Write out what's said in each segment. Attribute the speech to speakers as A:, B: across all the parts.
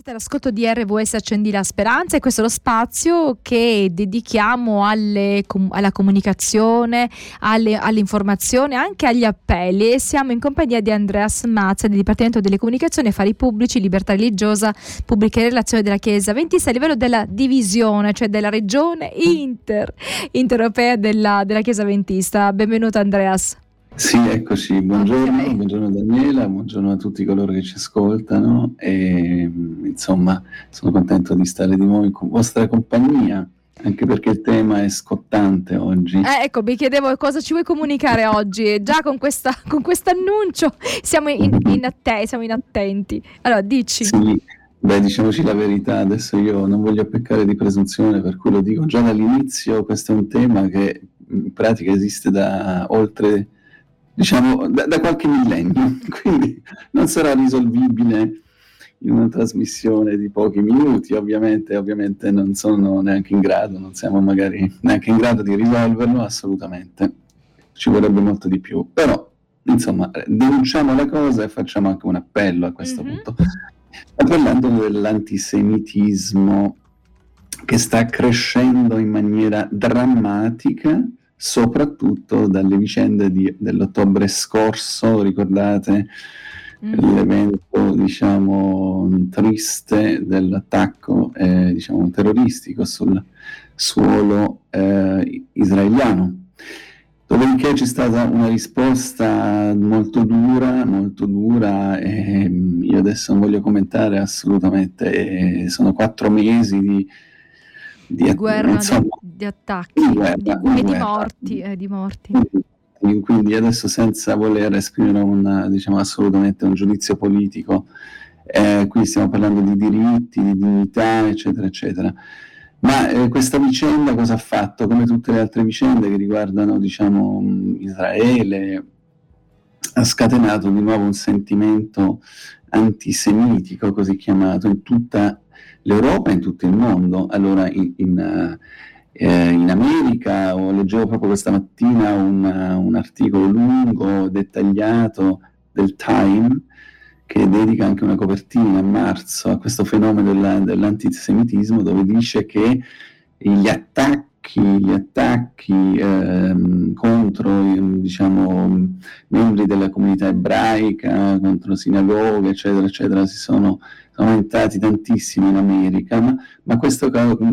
A: Siete all'ascolto di RVS Accendi la Speranza e questo è lo spazio che dedichiamo alle, alla comunicazione, alle, all'informazione, anche agli appelli e siamo in compagnia di Andreas Mazza del Dipartimento delle Comunicazioni, Affari Pubblici, Libertà Religiosa, Pubbliche Relazioni della Chiesa Ventista a livello della divisione, cioè della regione inter, intereuropea della, della Chiesa Ventista. Benvenuto Andreas.
B: Sì, eccoci, buongiorno, okay. buongiorno Daniela, buongiorno a tutti coloro che ci ascoltano e insomma sono contento di stare di nuovo in vostra compagnia anche perché il tema è scottante oggi.
A: Eh, ecco, mi chiedevo cosa ci vuoi comunicare oggi. Già con questo annuncio siamo in, in, atte- siamo in attenti. Allora, dici.
B: Sì, beh, diciamoci la verità, adesso io non voglio peccare di presunzione, per cui lo dico già dall'inizio, questo è un tema che in pratica esiste da oltre diciamo, da, da, qualche millennio, quindi non sarà risolvibile in una trasmissione di pochi minuti, ovviamente, ovviamente non sono neanche in grado, non siamo magari neanche in grado di risolverlo, assolutamente, ci vorrebbe molto di più, però insomma denunciamo la cosa e facciamo anche un appello a questo mm-hmm. punto. Sto parlando dell'antisemitismo che sta crescendo in maniera drammatica soprattutto dalle vicende di, dell'ottobre scorso, ricordate mm. l'evento diciamo triste dell'attacco eh, diciamo, terroristico sul suolo eh, israeliano. Dopodiché c'è stata una risposta molto dura, molto dura, e io adesso non voglio commentare assolutamente, sono quattro mesi di,
A: di, di guerra, insomma, di, di, attacchi di guerra, e di morti, eh, di morti.
B: Quindi adesso senza voler esprimere un, diciamo, assolutamente un giudizio politico, eh, qui stiamo parlando di diritti, di dignità, eccetera, eccetera. Ma eh, questa vicenda cosa ha fatto? Come tutte le altre vicende che riguardano diciamo, Israele, ha scatenato di nuovo un sentimento antisemitico, così chiamato, in tutta l'Europa e in tutto il mondo. Allora in, in, eh, in America oh, leggevo proprio questa mattina un, un, articolo lungo, dettagliato del Time che dedica anche una copertina a marzo a questo fenomeno della, dell'antisemitismo dove dice che gli attacchi gli attacchi ehm, contro diciamo, membri della comunità ebraica, contro sinagoghe, eccetera, eccetera, si sono aumentati tantissimo in America, ma, ma questo,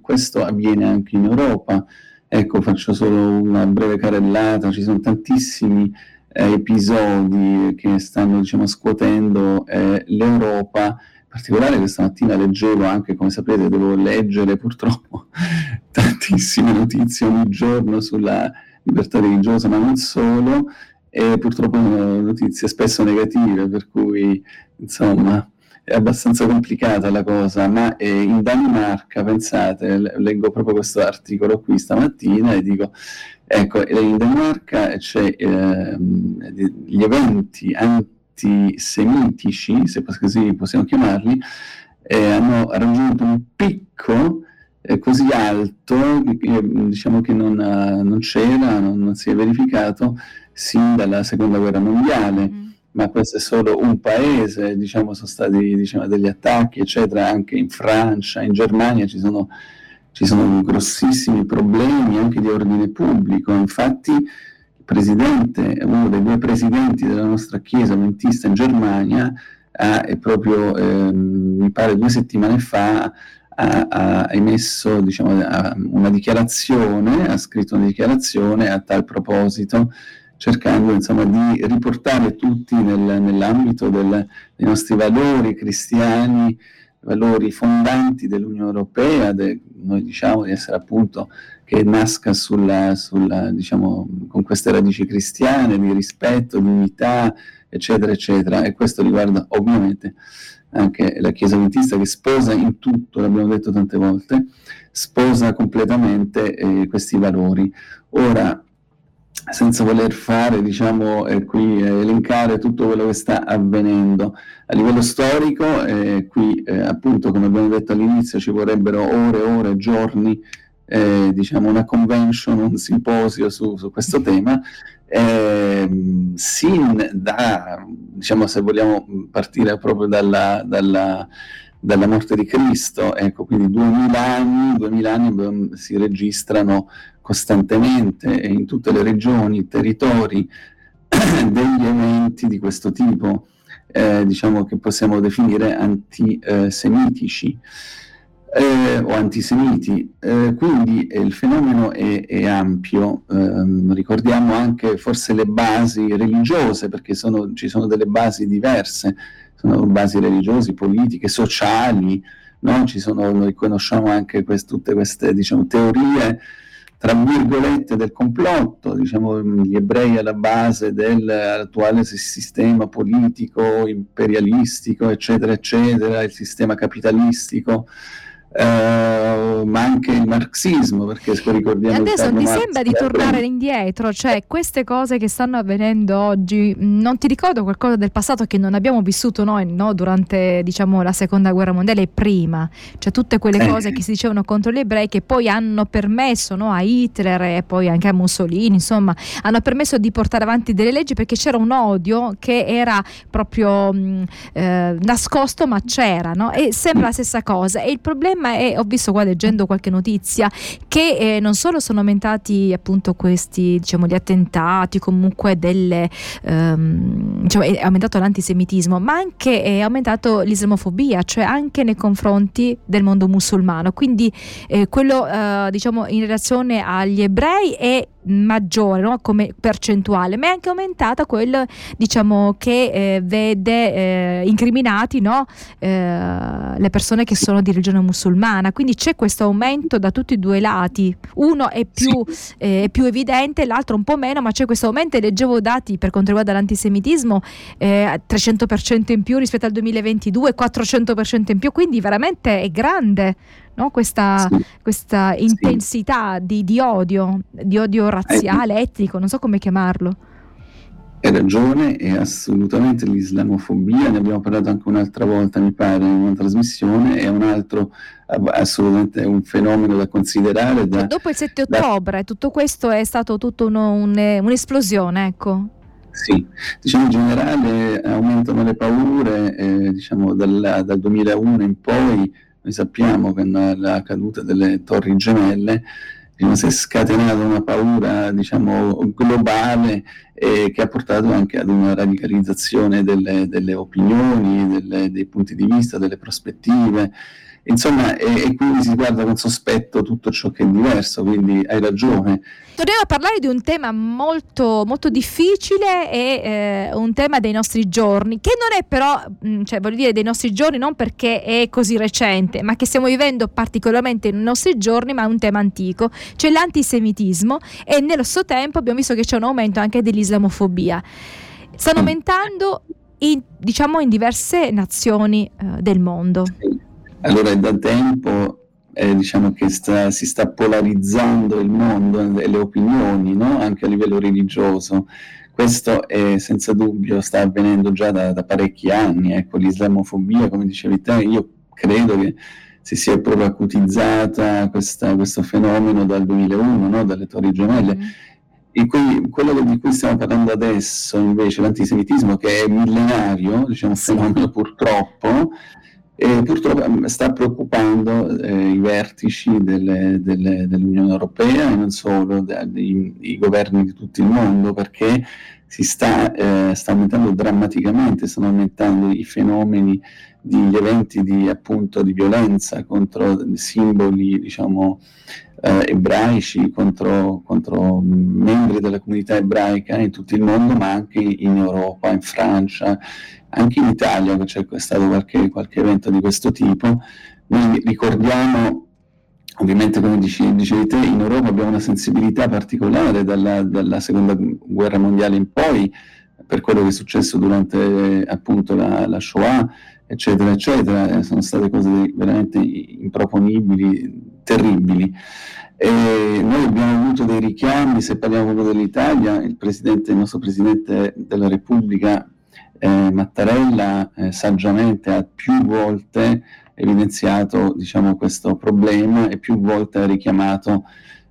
B: questo, avviene anche in Europa. Ecco, faccio solo una breve carellata, ci sono tantissimi eh, episodi che stanno diciamo, scuotendo eh, l'Europa, in particolare questa mattina leggevo anche, come sapete, devo leggere purtroppo tantissime notizie ogni giorno sulla libertà religiosa, ma non solo, e purtroppo notizie spesso negative, per cui insomma è abbastanza complicata la cosa, ma eh, in Danimarca, pensate, leggo proprio questo articolo qui stamattina e dico, ecco, in Danimarca c'è eh, gli eventi antisemitici, se così possiamo chiamarli, eh, hanno raggiunto un picco eh, così alto diciamo che non, non c'era, non, non, si è verificato sin dalla seconda guerra mondiale. Mm ma questo è solo un paese, diciamo, sono stati diciamo, degli attacchi, eccetera, anche in Francia, in Germania ci sono, ci sono grossissimi problemi anche di ordine pubblico. Infatti, il presidente, uno dei due presidenti della nostra chiesa mentista in Germania, ha proprio, eh, mi pare due settimane fa, ha, ha emesso diciamo, una dichiarazione, ha scritto una dichiarazione a tal proposito cercando insomma, di riportare tutti nel, nell'ambito del, dei nostri valori cristiani, valori fondanti dell'Unione Europea, de, noi diciamo di essere appunto che nasca sulla, sulla, diciamo, con queste radici cristiane di rispetto, dignità, eccetera, eccetera. E questo riguarda ovviamente anche la Chiesa Adventista che sposa in tutto, l'abbiamo detto tante volte, sposa completamente eh, questi valori. Ora, senza voler fare, diciamo, eh, qui eh, elencare tutto quello che sta avvenendo. A livello storico, eh, qui eh, appunto, come abbiamo detto all'inizio, ci vorrebbero ore, ore, giorni, eh, diciamo, una convention, un simposio su, su questo tema. Ehm, sin da, diciamo, se vogliamo partire proprio dalla, dalla dalla morte di Cristo, ecco, quindi 2000 anni, 2000 anni si registrano costantemente in tutte le regioni, territori, degli eventi di questo tipo, eh, diciamo che possiamo definire antisemitici eh, o antisemiti. Eh, quindi eh, il fenomeno è, è ampio, ehm, ricordiamo anche forse le basi religiose, perché sono, ci sono delle basi diverse, sono basi religiose, politiche, sociali, no? sono, noi conosciamo anche quest, tutte queste diciamo, teorie tra virgolette del complotto, diciamo gli ebrei alla base dell'attuale sistema politico, imperialistico, eccetera, eccetera, il sistema capitalistico. Uh, ma anche il marxismo, perché ricordiamo
A: Adesso ti sembra di tornare indietro, cioè queste cose che stanno avvenendo oggi, non ti ricordo qualcosa del passato che non abbiamo vissuto noi no? durante diciamo, la seconda guerra mondiale e prima, cioè tutte quelle eh. cose che si dicevano contro gli ebrei che poi hanno permesso no, a Hitler e poi anche a Mussolini, insomma, hanno permesso di portare avanti delle leggi perché c'era un odio che era proprio mh, eh, nascosto ma c'era, no? e sembra la stessa cosa. E il problema problema è, ho visto qua leggendo qualche notizia, che eh, non solo sono aumentati appunto questi, diciamo, gli attentati, comunque delle, ehm, diciamo, è aumentato l'antisemitismo, ma anche è aumentato l'islamofobia, cioè anche nei confronti del mondo musulmano. Quindi eh, quello, eh, diciamo, in relazione agli ebrei è maggiore no? come percentuale, ma è anche aumentata quella diciamo, che eh, vede eh, incriminati no? eh, le persone che sono di religione musulmana. Quindi c'è questo aumento da tutti e due lati. Uno è più. Eh, è più evidente, l'altro un po' meno, ma c'è questo aumento e leggevo dati per quanto riguarda l'antisemitismo, 300% eh, in più rispetto al 2022, 400% in più, quindi veramente è grande no? questa, sì. questa, intensità sì. di, di, odio, di odio razziale, eh, etnico, non so come chiamarlo.
B: Hai ragione, è assolutamente l'islamofobia, ne abbiamo parlato anche un'altra volta, mi pare, in una trasmissione, è un altro, assolutamente un fenomeno da considerare. Da,
A: Dopo il 7 ottobre, da... tutto questo è stato tutto uno, un, un'esplosione, ecco.
B: Sì, diciamo in generale aumentano le paure, eh, diciamo dal, dal 2001 in poi noi sappiamo che nella caduta delle torri gemelle si è scatenata una paura diciamo, globale eh, che ha portato anche ad una radicalizzazione delle, delle opinioni, delle, dei punti di vista, delle prospettive. Insomma, e, e, quindi si guarda con sospetto tutto ciò che è diverso, quindi hai ragione.
A: Torniamo a parlare di un tema molto, molto difficile e eh, un tema dei nostri giorni, che non è però, mh, mm, cioè voglio dire dei nostri giorni non perché è così recente, ma che stiamo vivendo particolarmente nei nostri giorni, ma è un tema antico, cioè l'antisemitismo e nello stesso tempo abbiamo visto che c'è un aumento anche dell'islamofobia. Stanno mm. aumentando in, diciamo in diverse nazioni eh, del mondo.
B: Sì allora è da tempo eh, diciamo che sta, si sta polarizzando il mondo e le opinioni, no? anche a livello religioso. Questo è, senza dubbio sta avvenendo già da, da parecchi anni. Ecco, l'islamofobia, come dicevi te, io credo che si sia proprio acutizzata questa, questo fenomeno dal 2001, no? dalle Torri Gemelle. Mm. E qui, quello di cui stiamo parlando adesso, invece, l'antisemitismo, che è millenario, diciamo, un fenomeno purtroppo, e purtroppo mm, sta preoccupando eh, i vertici delle, delle, dell'Unione Europea e non solo, dei, i governi di tutto il mondo, perché si sta, eh, sta, aumentando drammaticamente, stanno aumentando i fenomeni di eventi di, appunto, di violenza contro simboli diciamo, eh, ebraici, contro, contro, membri della comunità ebraica in tutto il mondo, ma anche in Europa, in Francia, anche in Italia c'è stato qualche, qualche evento di questo tipo. Noi ricordiamo ovviamente come dicevi, dicevi te, in Europa abbiamo una sensibilità particolare dalla, dalla, seconda guerra mondiale in poi per quello che è successo durante appunto la, la Shoah, eccetera, eccetera, sono state cose veramente improponibili, terribili. E noi abbiamo avuto dei richiami, se parliamo proprio dell'Italia, il, il nostro Presidente della Repubblica eh, Mattarella eh, saggiamente ha più volte evidenziato diciamo, questo problema e più volte ha richiamato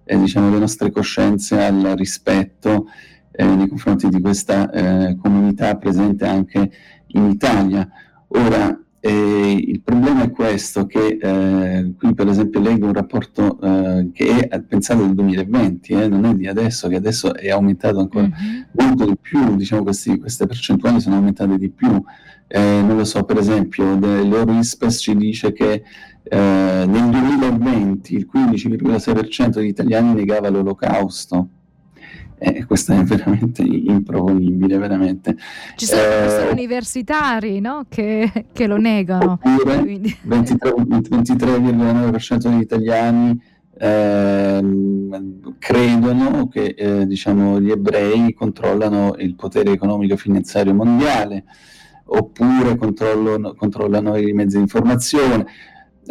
B: eh, diciamo, le nostre coscienze al rispetto eh, nei confronti di questa eh, comunità presente anche in Italia. Ora, E il problema è questo, che eh, qui per esempio leggo un rapporto eh, che è pensato del 2020, eh, non è di adesso, che adesso è aumentato ancora mm-hmm. molto di più, diciamo questi, queste percentuali sono aumentate di più. Eh, non lo so, per esempio, l'Eurispes ci dice che eh, nel 2020 il 15,6% degli italiani negava l'olocausto. Eh, questo è veramente improponibile, veramente.
A: Ci sono eh, universitari no? che, che, lo negano.
B: Oppure 23, 23,9% degli italiani eh, credono che eh, diciamo, gli ebrei controllano il potere economico e finanziario mondiale, oppure controllano, controllano i mezzi di informazione.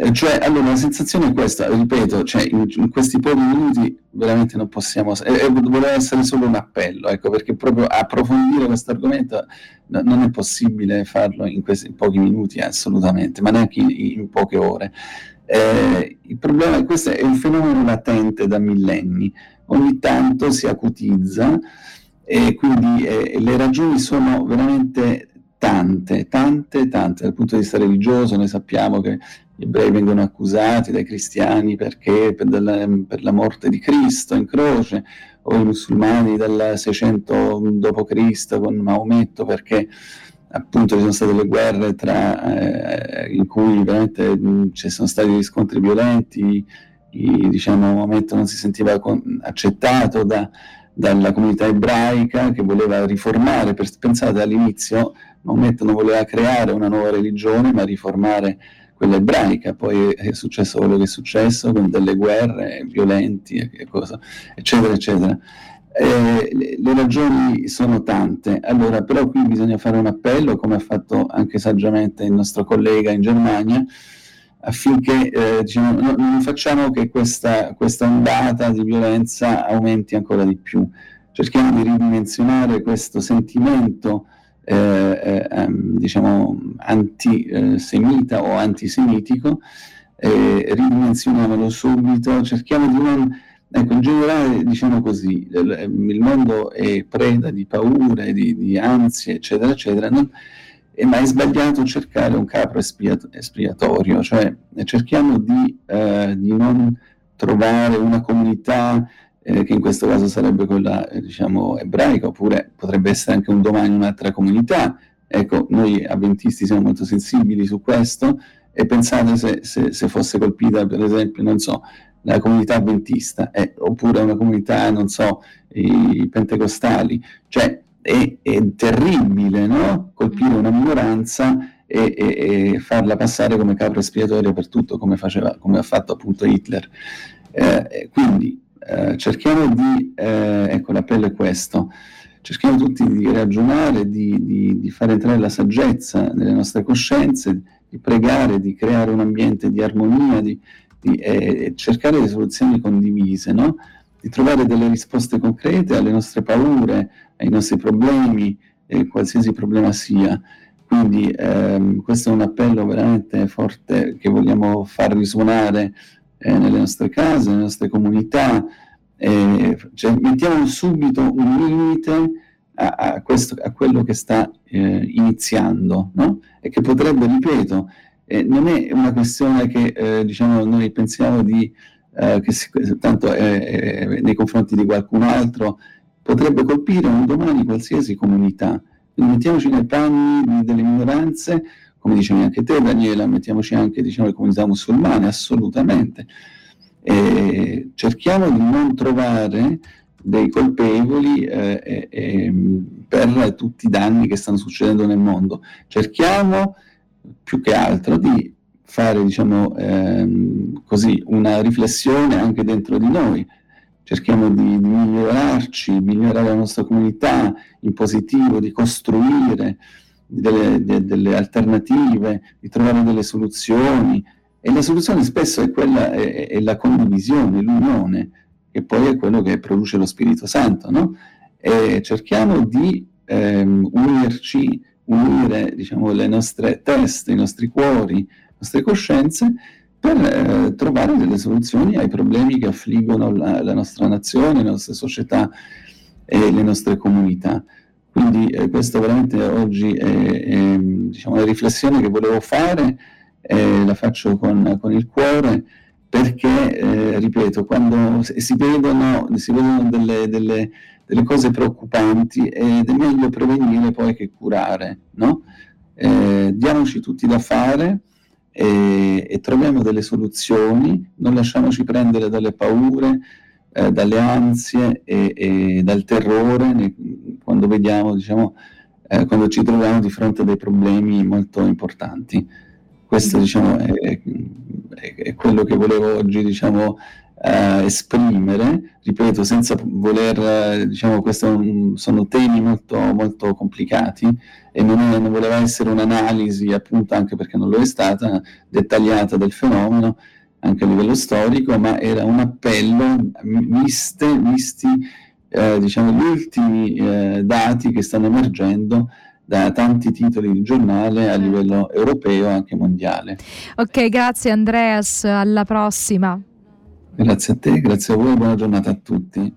B: Eh, cioè, allora, la sensazione è questa, ripeto, cioè, in, in, questi pochi minuti veramente non possiamo... Eh, eh, voleva essere solo un appello, ecco, perché proprio approfondire questo argomento no, non è possibile farlo in, questi, in pochi minuti, assolutamente, ma neanche in, in poche ore. Eh, il problema è che questo è un fenomeno latente da millenni, ogni tanto si acutizza e quindi eh, le ragioni sono veramente tante, tante, tante. Dal punto di vista religioso noi sappiamo che gli ebrei vengono accusati dai cristiani perché per, della, per la morte di Cristo in croce, o i musulmani dal 600 d.C. con Maometto perché appunto ci sono state le guerre tra, eh, in cui veramente ci sono stati degli scontri violenti, i, diciamo Maometto non si sentiva con, accettato da, dalla comunità ebraica che voleva riformare, per, pensate all'inizio Maometto non voleva creare una nuova religione ma riformare quella ebraica, poi è successo quello che è successo con delle guerre violenti, cosa, eccetera, eccetera. Eh, le, le, ragioni sono tante, allora però qui bisogna fare un appello, come ha fatto anche saggiamente il nostro collega in Germania, affinché eh, diciamo, no, non facciamo che questa, questa ondata di violenza aumenti ancora di più. Cerchiamo di ridimensionare questo sentimento eh, eh, ehm, diciamo antisemita o antisemitico, eh, ridimensioniamolo subito, cerchiamo di non... Ecco, in generale diciamo così, il mondo è preda di paure, di, di ansie, eccetera, eccetera, non, eh, ma è sbagliato cercare un capro espiatorio, cioè cerchiamo di, eh, di non trovare una comunità eh, che in questo caso sarebbe quella eh, diciamo ebraica, oppure potrebbe essere anche un domani un'altra comunità. Ecco, noi avventisti siamo molto sensibili su questo e pensate se, se, se fosse colpita, per esempio, non so, la comunità avventista, eh, oppure una comunità, non so, i pentecostali, cioè è, è terribile, no? Colpire una minoranza e, e, e, farla passare come capro espiatorio per tutto, come, faceva, come ha fatto appunto Hitler. Eh, quindi eh, cerchiamo di, eh, ecco l'appello è questo, cerchiamo tutti di ragionare, di, di, di, far entrare la saggezza nelle nostre coscienze, di pregare, di creare un ambiente di armonia, di, eh, cercare delle soluzioni condivise, no? di trovare delle risposte concrete alle nostre paure, ai nostri problemi, qualsiasi problema sia. Quindi ehm, questo è un appello veramente forte che vogliamo far risuonare eh, nelle nostre case, nelle nostre comunità, eh, cioè, mettiamo subito un limite a, a, questo, a quello che sta eh, iniziando no? e che potrebbe, ripeto, eh, non è una questione che eh, diciamo, noi pensiamo di, eh, che si, tanto nei confronti di qualcun altro, potrebbe colpire un domani qualsiasi comunità. Quindi mettiamoci nei panni delle minoranze come dicevi anche te Daniela, mettiamoci anche diciamo, le comunità musulmane, assolutamente. E cerchiamo di non trovare dei colpevoli eh, eh, per tutti i danni che stanno succedendo nel mondo. Cerchiamo più che altro di fare diciamo, ehm, così, una riflessione anche dentro di noi. Cerchiamo di, di migliorarci, migliorare la nostra comunità in positivo, di costruire delle, de, delle alternative, di trovare delle soluzioni. E la soluzione spesso è quella, è, è la condivisione, l'unione, che poi è quello che produce lo Spirito Santo, no? E cerchiamo di ehm, unirci, unire diciamo, le nostre teste, i nostri cuori, le nostre coscienze per eh, trovare delle soluzioni ai problemi che affliggono la, la, nostra nazione, le nostre società e le nostre comunità. Quindi eh, questo veramente oggi è, è diciamo, una riflessione che volevo fare, eh, la faccio con, con, il cuore, perché, eh, ripeto, quando si vedono, si vedono delle, delle, delle, cose preoccupanti ed è meglio prevenire poi che curare, no? Eh, diamoci tutti da fare e, e troviamo delle soluzioni, non lasciamoci prendere dalle paure, eh, dalle ansie e, e dal terrore ne, quando vediamo, diciamo, eh, quando ci troviamo di fronte a dei problemi molto importanti. Questo diciamo, è, è, è quello che volevo oggi diciamo, eh, esprimere, ripeto, senza voler, diciamo, questi sono temi molto, molto complicati e non, è, non voleva essere un'analisi, appunto, anche perché non lo è stata, dettagliata del fenomeno, anche a livello storico, ma era un appello, viste, visti eh, diciamo, gli ultimi eh, dati che stanno emergendo da tanti titoli di giornale a certo. livello europeo e anche mondiale.
A: Ok, grazie Andreas, alla prossima.
B: Grazie a te, grazie a voi, buona giornata a tutti.